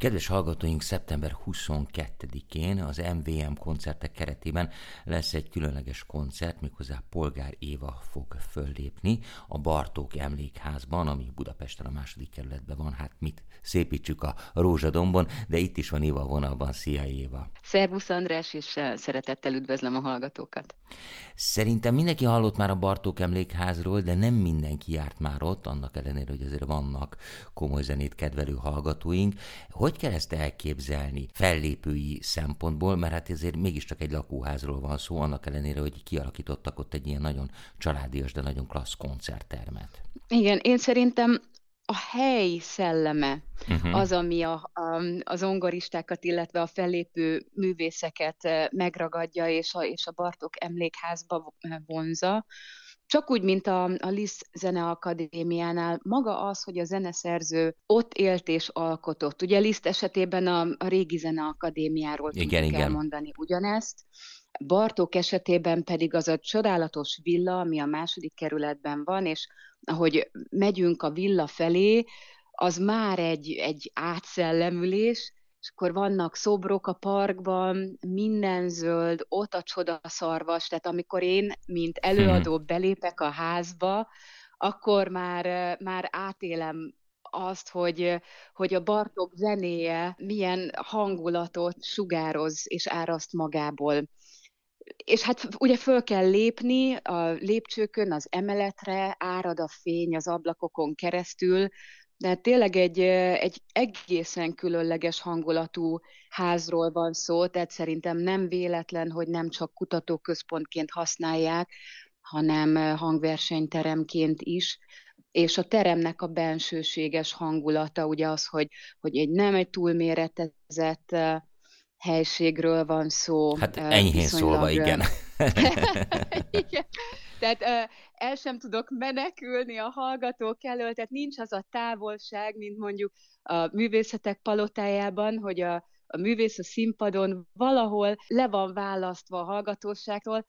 Kedves hallgatóink, szeptember 22-én az MVM koncertek keretében lesz egy különleges koncert, méghozzá Polgár Éva fog föllépni a Bartók Emlékházban, ami Budapesten a második kerületben van. Hát mit szépítsük a Rózsadombon, de itt is van Éva vonalban. Szia Éva! Szervusz András, és eh, szeretettel üdvözlöm a hallgatókat! Szerintem mindenki hallott már a Bartók Emlékházról, de nem mindenki járt már ott, annak ellenére, hogy azért vannak komoly zenét kedvelő hallgatóink. Hogy hogy kell ezt elképzelni fellépői szempontból, mert hát ezért mégiscsak egy lakóházról van szó, annak ellenére, hogy kialakítottak ott egy ilyen nagyon családias, de nagyon klassz koncerttermet. Igen, én szerintem a hely szelleme uh-huh. az, ami a, a, az ongoristákat, illetve a fellépő művészeket eh, megragadja, és a, és a Bartók emlékházba vonza, csak úgy, mint a, a Liszt Zeneakadémiánál, maga az, hogy a zeneszerző ott élt és alkotott. Ugye Liszt esetében a, a régi Zeneakadémiáról igen, tudjuk igen. mondani ugyanezt. Bartók esetében pedig az a csodálatos villa, ami a második kerületben van, és ahogy megyünk a villa felé, az már egy, egy átszellemülés, és akkor vannak szobrok a parkban, minden zöld, ott a csodaszarvas, tehát amikor én, mint előadó hmm. belépek a házba, akkor már, már átélem azt, hogy, hogy a Bartók zenéje milyen hangulatot sugároz és áraszt magából. És hát ugye föl kell lépni a lépcsőkön, az emeletre, árad a fény az ablakokon keresztül, de hát tényleg egy, egy egészen különleges hangulatú házról van szó, tehát szerintem nem véletlen, hogy nem csak kutatóközpontként használják, hanem hangversenyteremként is, és a teremnek a bensőséges hangulata, ugye az, hogy, hogy egy nem egy túlméretezett helységről van szó. Hát enyhén viszonylag, szólva, igen. igen. Tehát el sem tudok menekülni a hallgatók elől, tehát nincs az a távolság, mint mondjuk a művészetek palotájában, hogy a, a művész a színpadon valahol le van választva a hallgatóságtól,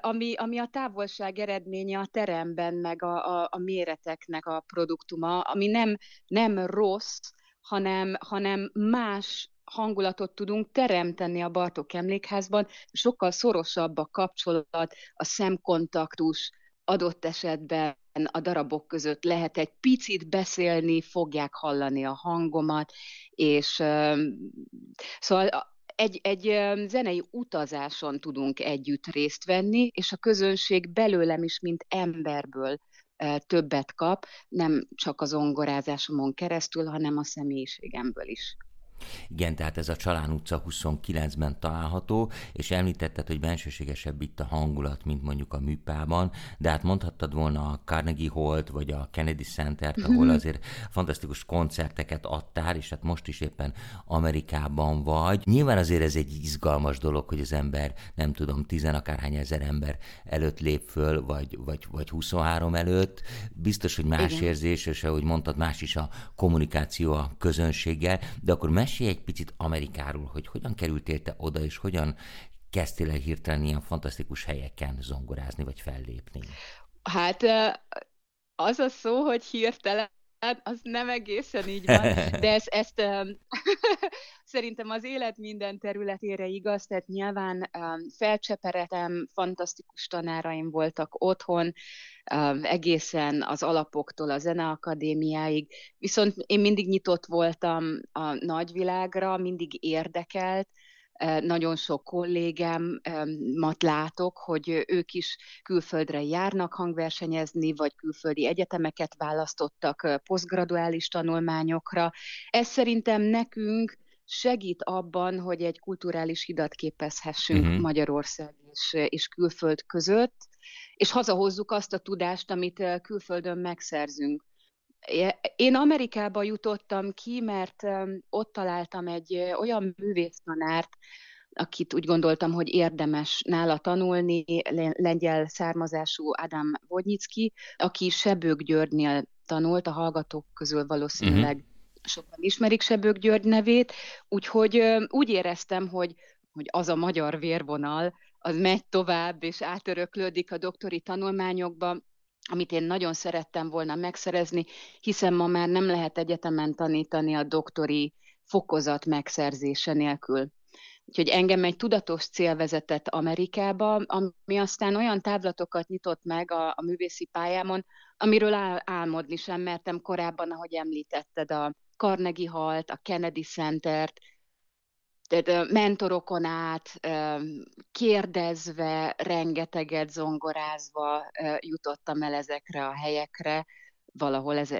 ami, ami a távolság eredménye a teremben, meg a, a, a méreteknek a produktuma, ami nem, nem rossz, hanem, hanem más hangulatot tudunk teremteni a Bartók emlékházban, sokkal szorosabb a kapcsolat, a szemkontaktus, adott esetben a darabok között lehet egy picit beszélni, fogják hallani a hangomat, és szóval egy, egy zenei utazáson tudunk együtt részt venni, és a közönség belőlem is, mint emberből többet kap, nem csak az ongorázásomon keresztül, hanem a személyiségemből is. Igen, tehát ez a Csalán utca 29-ben található, és említetted, hogy bensőségesebb itt a hangulat, mint mondjuk a műpában, de hát mondhattad volna a Carnegie Hall-t, vagy a Kennedy Center-t, ahol mhm. azért fantasztikus koncerteket adtál, és hát most is éppen Amerikában vagy. Nyilván azért ez egy izgalmas dolog, hogy az ember, nem tudom, tizen akárhány ezer ember előtt lép föl, vagy, vagy, vagy 23 előtt. Biztos, hogy más Igen. érzés, és ahogy mondtad, más is a kommunikáció a közönséggel, de akkor mesélj egy picit Amerikáról, hogy hogyan kerültél te oda, és hogyan kezdtél el hirtelen ilyen fantasztikus helyeken zongorázni, vagy fellépni? Hát az a szó, hogy hirtelen, az nem egészen így van, de ezt, ezt szerintem az élet minden területére igaz, tehát nyilván um, felcseperetem, fantasztikus tanáraim voltak otthon, um, egészen az alapoktól a zeneakadémiáig, viszont én mindig nyitott voltam a nagyvilágra, mindig érdekelt, nagyon sok kollégámat látok, hogy ők is külföldre járnak hangversenyezni, vagy külföldi egyetemeket választottak posztgraduális tanulmányokra. Ez szerintem nekünk segít abban, hogy egy kulturális hidat képezhessünk uh-huh. Magyarország és, és külföld között, és hazahozzuk azt a tudást, amit külföldön megszerzünk. Én Amerikába jutottam ki, mert ott találtam egy olyan művésztanárt, akit úgy gondoltam, hogy érdemes nála tanulni, lengyel származású Adam Vodnicki, aki Sebők Györgynél tanult, a hallgatók közül valószínűleg uh-huh. sokan ismerik Sebők György nevét, úgyhogy úgy éreztem, hogy, hogy az a magyar vérvonal, az megy tovább, és átöröklődik a doktori tanulmányokba, amit én nagyon szerettem volna megszerezni, hiszen ma már nem lehet egyetemen tanítani a doktori fokozat megszerzése nélkül. Úgyhogy engem egy tudatos cél vezetett Amerikába, ami aztán olyan távlatokat nyitott meg a, a művészi pályámon, amiről ál, álmodni sem mertem korábban, ahogy említetted, a Carnegie Hall-t, a Kennedy Center-t, tehát mentorokon át, kérdezve, rengeteget zongorázva jutottam el ezekre a helyekre, valahol ez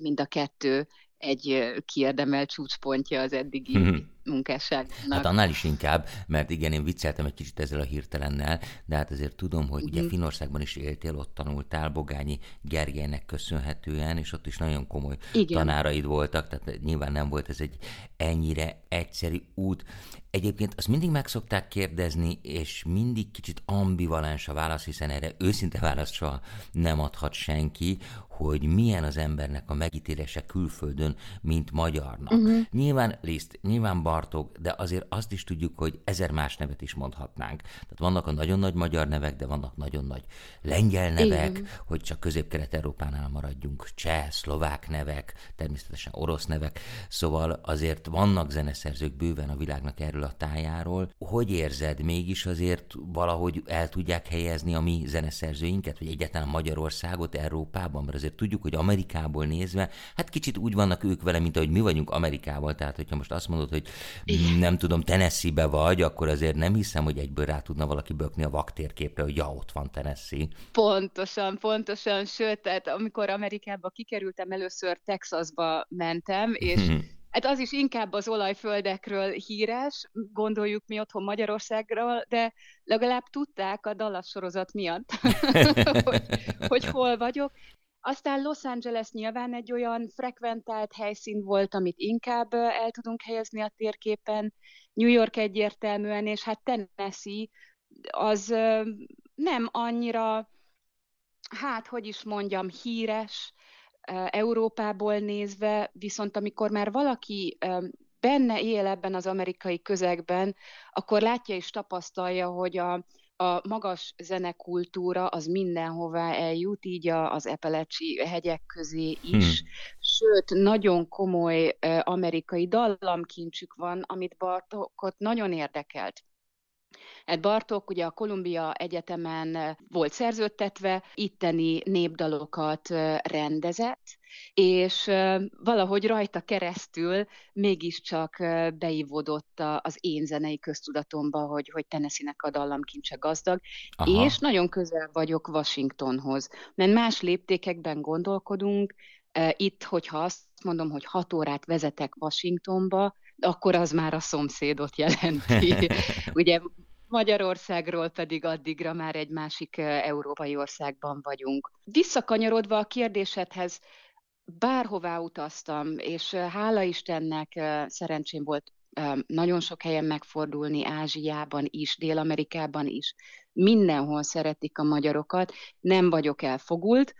mind a kettő egy kiérdemelt csúcspontja az eddigi mm-hmm. Munkásságnak. Hát annál is inkább, mert igen, én vicceltem egy kicsit ezzel a hirtelennel, de hát azért tudom, hogy ugye mhm. Finországban is éltél, ott tanultál Bogányi Gergelynek köszönhetően, és ott is nagyon komoly igen. tanáraid voltak, tehát nyilván nem volt ez egy ennyire egyszerű út. Egyébként azt mindig meg szokták kérdezni, és mindig kicsit ambivalens a válasz, hiszen erre őszinte választ soha nem adhat senki, hogy milyen az embernek a megítélése külföldön, mint magyarnak. Uh-huh. Nyilván Liszt, nyilván Bartók, de azért azt is tudjuk, hogy ezer más nevet is mondhatnánk. Tehát vannak a nagyon nagy magyar nevek, de vannak nagyon nagy lengyel nevek, Igen. hogy csak közép-kelet-európánál maradjunk, cseh, szlovák nevek, természetesen orosz nevek, szóval azért vannak zeneszerzők bőven a világnak erről a tájáról. Hogy érzed, mégis azért valahogy el tudják helyezni a mi zeneszerzőinket, vagy egyáltalán Magyarországot Európában, mert azért tudjuk, hogy Amerikából nézve, hát kicsit úgy vannak ők vele, mint ahogy mi vagyunk Amerikával, tehát hogyha most azt mondod, hogy Igen. nem tudom, Tennessee-be vagy, akkor azért nem hiszem, hogy egyből rá tudna valaki bökni a vaktérképre, hogy ja, ott van Tennessee. Pontosan, pontosan, sőt, tehát amikor Amerikába kikerültem, először Texasba mentem, és Hát az is inkább az olajföldekről híres, gondoljuk mi otthon Magyarországról, de legalább tudták a Dallas sorozat miatt, hogy, hogy hol vagyok. Aztán Los Angeles nyilván egy olyan frekventált helyszín volt, amit inkább el tudunk helyezni a térképen. New York egyértelműen, és hát Tennessee az nem annyira, hát hogy is mondjam, híres, Európából nézve, viszont amikor már valaki benne él ebben az amerikai közegben, akkor látja és tapasztalja, hogy a, a magas zenekultúra az mindenhová eljut, így az Epelecsi hegyek közé is. Hmm. Sőt, nagyon komoly amerikai dallamkincsük van, amit Bartokot nagyon érdekelt. Hát Bartók ugye a Kolumbia Egyetemen volt szerződtetve, itteni népdalokat rendezett, és valahogy rajta keresztül mégiscsak beivódott az én zenei köztudatomba, hogy, hogy Tennessee-nek a dallamkincse gazdag, Aha. és nagyon közel vagyok Washingtonhoz, mert más léptékekben gondolkodunk, itt, hogyha azt mondom, hogy hat órát vezetek Washingtonba, akkor az már a szomszédot jelenti. Ugye Magyarországról pedig addigra már egy másik európai országban vagyunk. Visszakanyarodva a kérdésedhez, bárhová utaztam, és hála Istennek szerencsém volt nagyon sok helyen megfordulni, Ázsiában is, Dél-Amerikában is. Mindenhol szeretik a magyarokat, nem vagyok elfogult,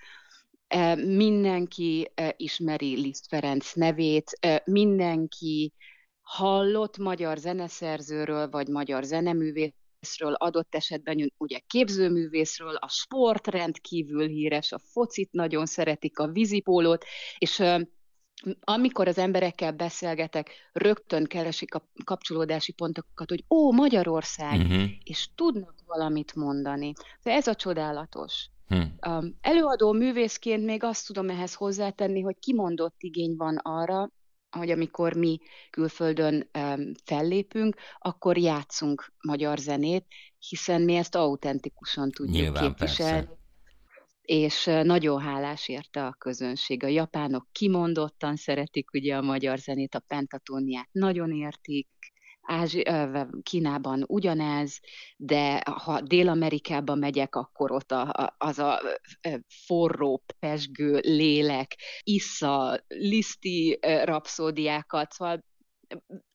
mindenki ismeri Liszt Ferenc nevét, mindenki hallott magyar zeneszerzőről, vagy magyar zeneművész művészről, adott esetben ugye képzőművészről, a sport rendkívül híres, a focit nagyon szeretik, a vízipólót, és amikor az emberekkel beszélgetek, rögtön keresik a kapcsolódási pontokat, hogy ó, Magyarország, uh-huh. és tudnak valamit mondani. Ez a csodálatos. Hmm. Előadó művészként még azt tudom ehhez hozzátenni, hogy kimondott igény van arra, hogy amikor mi külföldön fellépünk, akkor játszunk magyar zenét, hiszen mi ezt autentikusan tudjuk Nyilván, képviselni. Persze. És nagyon hálás érte a közönség. A japánok kimondottan szeretik ugye a magyar zenét, a pentatóniát nagyon értik, Ázsi, Kínában ugyanez, de ha Dél-Amerikába megyek, akkor ott a, a, az a forró, pesgő lélek, issza, liszti rapszódiákat, szóval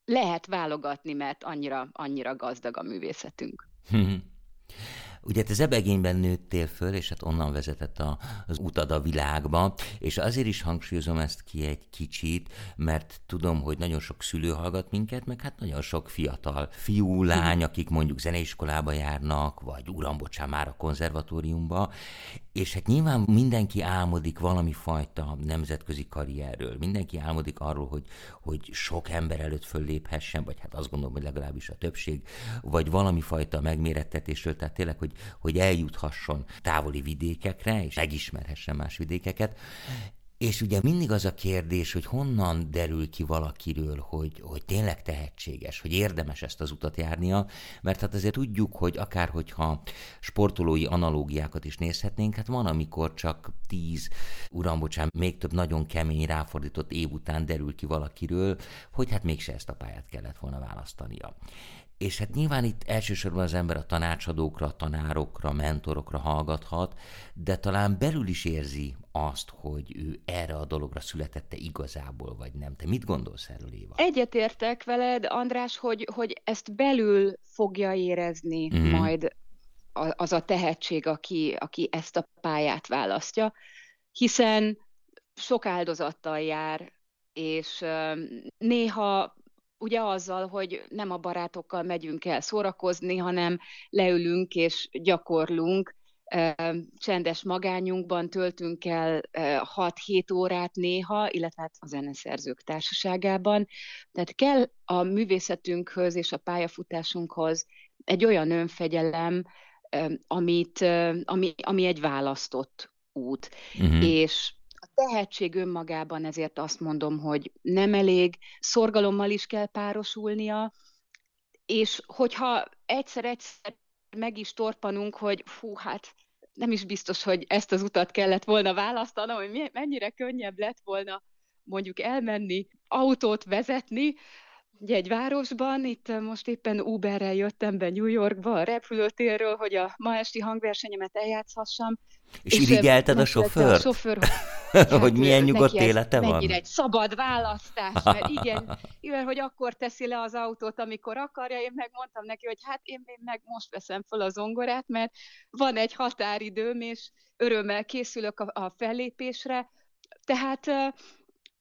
lehet válogatni, mert annyira, annyira gazdag a művészetünk. Ugye te zebegényben nőttél föl, és hát onnan vezetett a, az utad a világba, és azért is hangsúlyozom ezt ki egy kicsit, mert tudom, hogy nagyon sok szülő hallgat minket, meg hát nagyon sok fiatal fiú, lány, akik mondjuk zeneiskolába járnak, vagy uram, bocsán, már a konzervatóriumba, és hát nyilván mindenki álmodik valami fajta nemzetközi karrierről, mindenki álmodik arról, hogy, hogy sok ember előtt fölléphessen, vagy hát azt gondolom, hogy legalábbis a többség, vagy valami fajta megmérettetésről, tehát tényleg, hogy, hogy eljuthasson távoli vidékekre, és megismerhessen más vidékeket. És ugye mindig az a kérdés, hogy honnan derül ki valakiről, hogy, hogy tényleg tehetséges, hogy érdemes ezt az utat járnia, mert hát azért tudjuk, hogy akár hogyha sportolói analógiákat is nézhetnénk, hát van, amikor csak tíz, uram, bocsán, még több nagyon kemény, ráfordított év után derül ki valakiről, hogy hát mégse ezt a pályát kellett volna választania. És hát nyilván itt elsősorban az ember a tanácsadókra, tanárokra, mentorokra hallgathat, de talán belül is érzi azt, hogy ő erre a dologra születette igazából, vagy nem. Te mit gondolsz erről, Éva? Egyetértek veled, András, hogy, hogy ezt belül fogja érezni mm-hmm. majd az a tehetség, aki, aki ezt a pályát választja, hiszen sok áldozattal jár, és néha ugye azzal, hogy nem a barátokkal megyünk el szórakozni, hanem leülünk és gyakorlunk, csendes magányunkban töltünk el 6-7 órát néha, illetve hát a zeneszerzők társaságában. Tehát kell a művészetünkhöz és a pályafutásunkhoz egy olyan önfegyelem, amit, ami, ami egy választott út. Uh-huh. És tehetség önmagában ezért azt mondom, hogy nem elég, szorgalommal is kell párosulnia, és hogyha egyszer-egyszer meg is torpanunk, hogy fú, hát nem is biztos, hogy ezt az utat kellett volna választanom, hogy mennyire könnyebb lett volna mondjuk elmenni, autót vezetni, Ugye egy városban, itt most éppen Uberrel jöttem be New Yorkba a repülőtérről, hogy a ma esti hangversenyemet eljátszhassam. És, és irigyelted a sofőrt? A sofőr, hogy, hogy milyen nyugodt élete van? Mennyire egy szabad választás, mert igen, igen, hogy akkor teszi le az autót, amikor akarja, én megmondtam neki, hogy hát én, én meg most veszem fel a zongorát, mert van egy határidőm, és örömmel készülök a, a fellépésre, tehát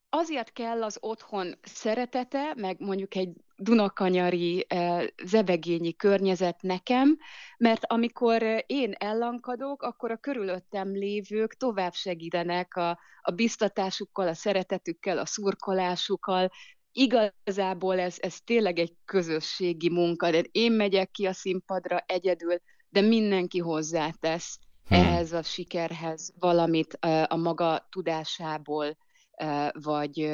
azért kell az otthon szeretete, meg mondjuk egy dunakanyari, eh, zebegényi környezet nekem, mert amikor én ellankadok, akkor a körülöttem lévők tovább segítenek a, a biztatásukkal, a szeretetükkel, a szurkolásukkal, igazából ez, ez tényleg egy közösségi munka, de én megyek ki a színpadra egyedül, de mindenki hozzátesz hmm. ehhez a sikerhez valamit eh, a maga tudásából, vagy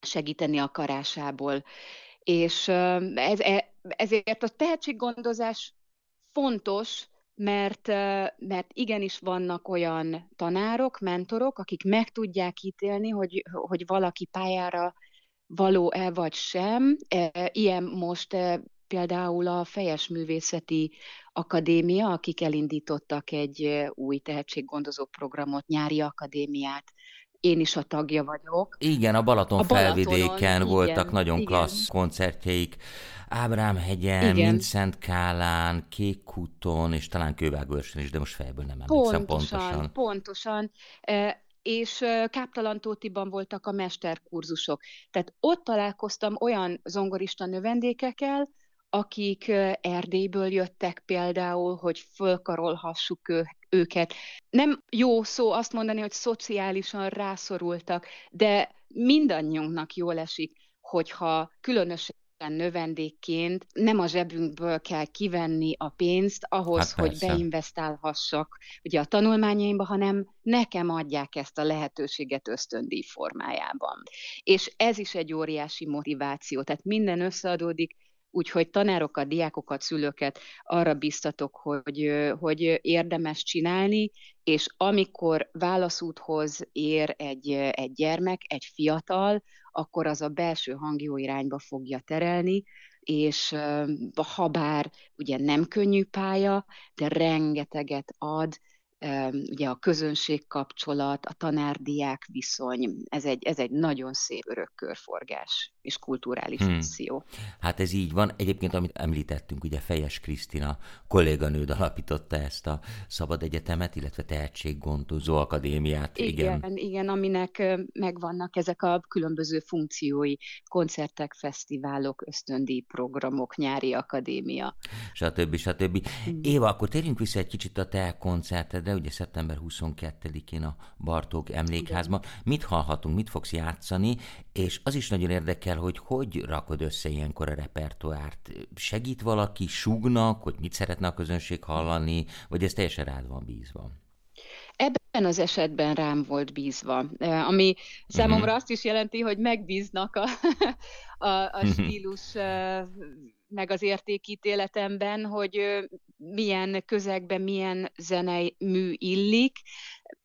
segíteni akarásából. És ez, e, ezért a tehetséggondozás fontos, mert, mert igenis vannak olyan tanárok, mentorok, akik meg tudják ítélni, hogy, hogy valaki pályára való-e vagy sem. Ilyen most például a Fejes Művészeti Akadémia, akik elindítottak egy új tehetséggondozó programot, nyári akadémiát én is a tagja vagyok. Igen, a Balaton a felvidéken voltak igen, nagyon igen. klassz koncertjeik. Ábrámhegyen, Mincent Kálán, Kékúton, és talán Kővágőrsön is, de most fejből nem emlékszem pontosan. Pontosan, pontosan. És Káptalantótiban voltak a mesterkurzusok. Tehát ott találkoztam olyan zongorista növendékekkel, akik Erdélyből jöttek például, hogy fölkarolhassuk ő, őket. Nem jó szó azt mondani, hogy szociálisan rászorultak, de mindannyiunknak jól esik, hogyha különösen növendékként nem a zsebünkből kell kivenni a pénzt ahhoz, hát hogy beinvestálhassak ugye a tanulmányaimba, hanem nekem adják ezt a lehetőséget ösztöndíj formájában. És ez is egy óriási motiváció, tehát minden összeadódik, Úgyhogy tanárokat, diákokat, szülőket arra biztatok, hogy, hogy érdemes csinálni, és amikor válaszúthoz ér egy, egy gyermek, egy fiatal, akkor az a belső hangjó irányba fogja terelni, és ha bár ugye nem könnyű pálya, de rengeteget ad, ugye a közönség kapcsolat, a tanárdiák viszony, ez egy, ez egy nagyon szép örök körforgás és kulturális hmm. misszió. Hát ez így van. Egyébként, amit említettünk, ugye Fejes Krisztina kolléganőd alapította ezt a Szabad Egyetemet, illetve Tehetséggondozó Akadémiát. Igen, igen, igen, aminek megvannak ezek a különböző funkciói, koncertek, fesztiválok, ösztöndíj programok, nyári akadémia. Stb. stb. Hmm. Éva, akkor térjünk vissza egy kicsit a te koncertedre, ugye szeptember 22-én a Bartók emlékházban. Igen. Mit hallhatunk, mit fogsz játszani, és az is nagyon érdekel, hogy hogy rakod össze ilyenkor a repertoárt. Segít valaki, sugnak, hogy mit szeretne a közönség hallani, vagy ez teljesen rád van bízva? Ebben az esetben rám volt bízva, ami számomra uh-huh. azt is jelenti, hogy megbíznak a, a, a stílus meg az értékítéletemben, hogy milyen közegben milyen zenei mű illik.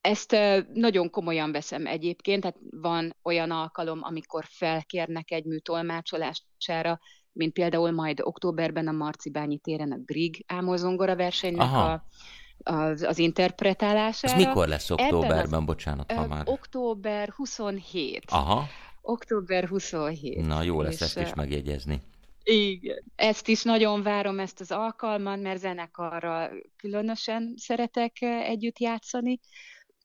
Ezt nagyon komolyan veszem egyébként, tehát van olyan alkalom, amikor felkérnek egy mű tolmácsolására, mint például majd októberben a Marcibányi téren a Grig ámozongora versenynek a az, az interpretálására. Ez mikor lesz októberben, az, bocsánat, ha már? Október 27. Aha. Október 27. Na, jó lesz és, ezt is megjegyezni. Igen. Ezt is nagyon várom, ezt az alkalmat, mert zenekarra különösen szeretek együtt játszani,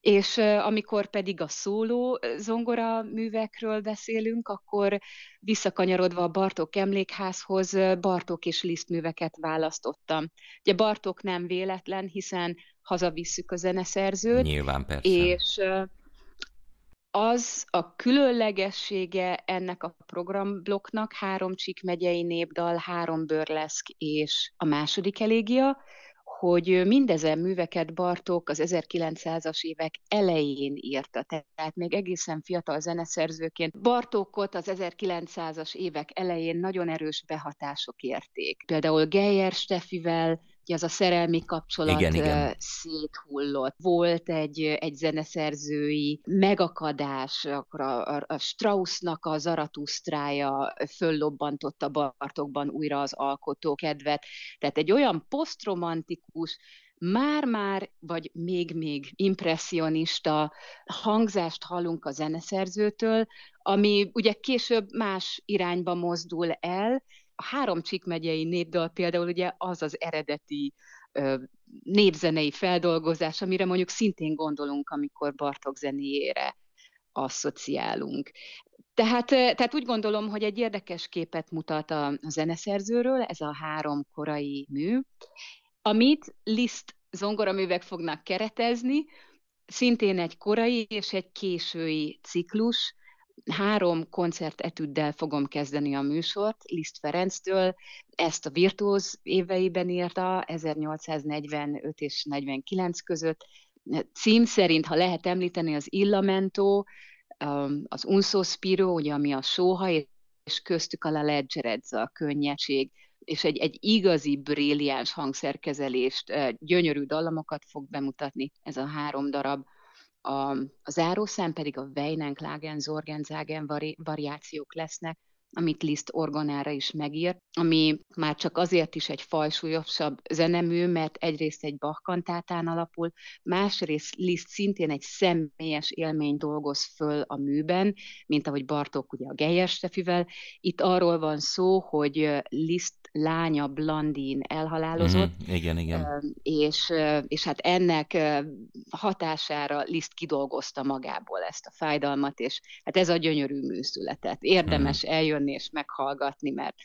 és amikor pedig a szóló zongora művekről beszélünk, akkor visszakanyarodva a Bartók emlékházhoz Bartók és Liszt műveket választottam. Ugye Bartók nem véletlen, hiszen hazavisszük a zeneszerzőt. Nyilván persze. És az a különlegessége ennek a programblokknak, három Csík megyei népdal, három bőrleszk és a második elégia, hogy mindezen műveket Bartók az 1900-as évek elején írta, tehát még egészen fiatal zeneszerzőként. Bartókot az 1900-as évek elején nagyon erős behatások érték. Például Geyer Steffivel, ugye az a szerelmi kapcsolat igen, igen. széthullott. Volt egy, egy zeneszerzői megakadás, akkor a, a, a Straussnak a Zaratusztrája föllobbantotta Bartokban újra az alkotó kedvet. Tehát egy olyan posztromantikus, már-már, vagy még-még impressionista hangzást hallunk a zeneszerzőtől, ami ugye később más irányba mozdul el, három Csík megyei népdal például ugye az az eredeti népzenei feldolgozás, amire mondjuk szintén gondolunk, amikor Bartok zenéjére asszociálunk. Tehát, tehát úgy gondolom, hogy egy érdekes képet mutat a, a zeneszerzőről, ez a három korai mű, amit Liszt zongoraművek fognak keretezni, szintén egy korai és egy késői ciklus, három koncertetüddel fogom kezdeni a műsort, Liszt Ferenctől, ezt a virtuóz éveiben írta, 1845 és 49 között. Cím szerint, ha lehet említeni, az Illamento, um, az Un Sospiro, ugye, ami a sóha, és köztük a La Leggerezza, a könnyedség, és egy, egy igazi brilliáns hangszerkezelést, gyönyörű dallamokat fog bemutatni ez a három darab a, a zárószám pedig a Weinenklagen, Zorgenzagen vari, variációk lesznek, amit Liszt orgonára is megírt, ami már csak azért is egy fajsúlyosabb zenemű, mert egyrészt egy Bach kantátán alapul, másrészt Liszt szintén egy személyes élmény dolgoz föl a műben, mint ahogy Bartók ugye a Geyer Stefivel. Itt arról van szó, hogy Liszt lánya Blandin elhalálozott. Mm-hmm. Igen, igen. És, és hát ennek hatására Liszt kidolgozta magából ezt a fájdalmat, és hát ez a gyönyörű műszületet. Érdemes mm. eljönni és meghallgatni, mert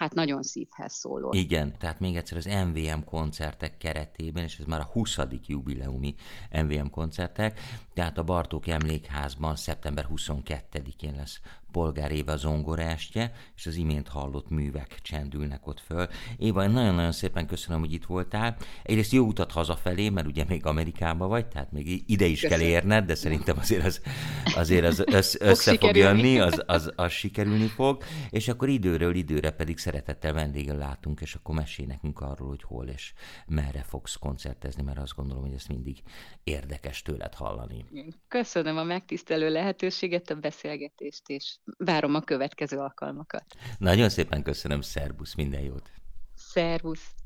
hát nagyon szívhez szóló. Igen, tehát még egyszer az MVM koncertek keretében, és ez már a 20. jubileumi MVM koncertek, tehát a Bartók Emlékházban szeptember 22-én lesz polgár Éva zongorástje, és az imént hallott művek csendülnek ott föl. Éva, nagyon-nagyon szépen köszönöm, hogy itt voltál. Egyrészt jó utat hazafelé, mert ugye még Amerikában vagy, tehát még ide is köszönöm. kell érned, de szerintem azért az, azért az össz, össze fog jönni, az, az, az sikerülni fog, és akkor időről időre pedig szeretettel vendéggel látunk, és akkor mesél nekünk arról, hogy hol és merre fogsz koncertezni, mert azt gondolom, hogy ezt mindig érdekes tőled hallani. Köszönöm a megtisztelő lehetőséget, a beszélgetést, és várom a következő alkalmakat. Nagyon szépen köszönöm, szervusz, minden jót! Szervusz!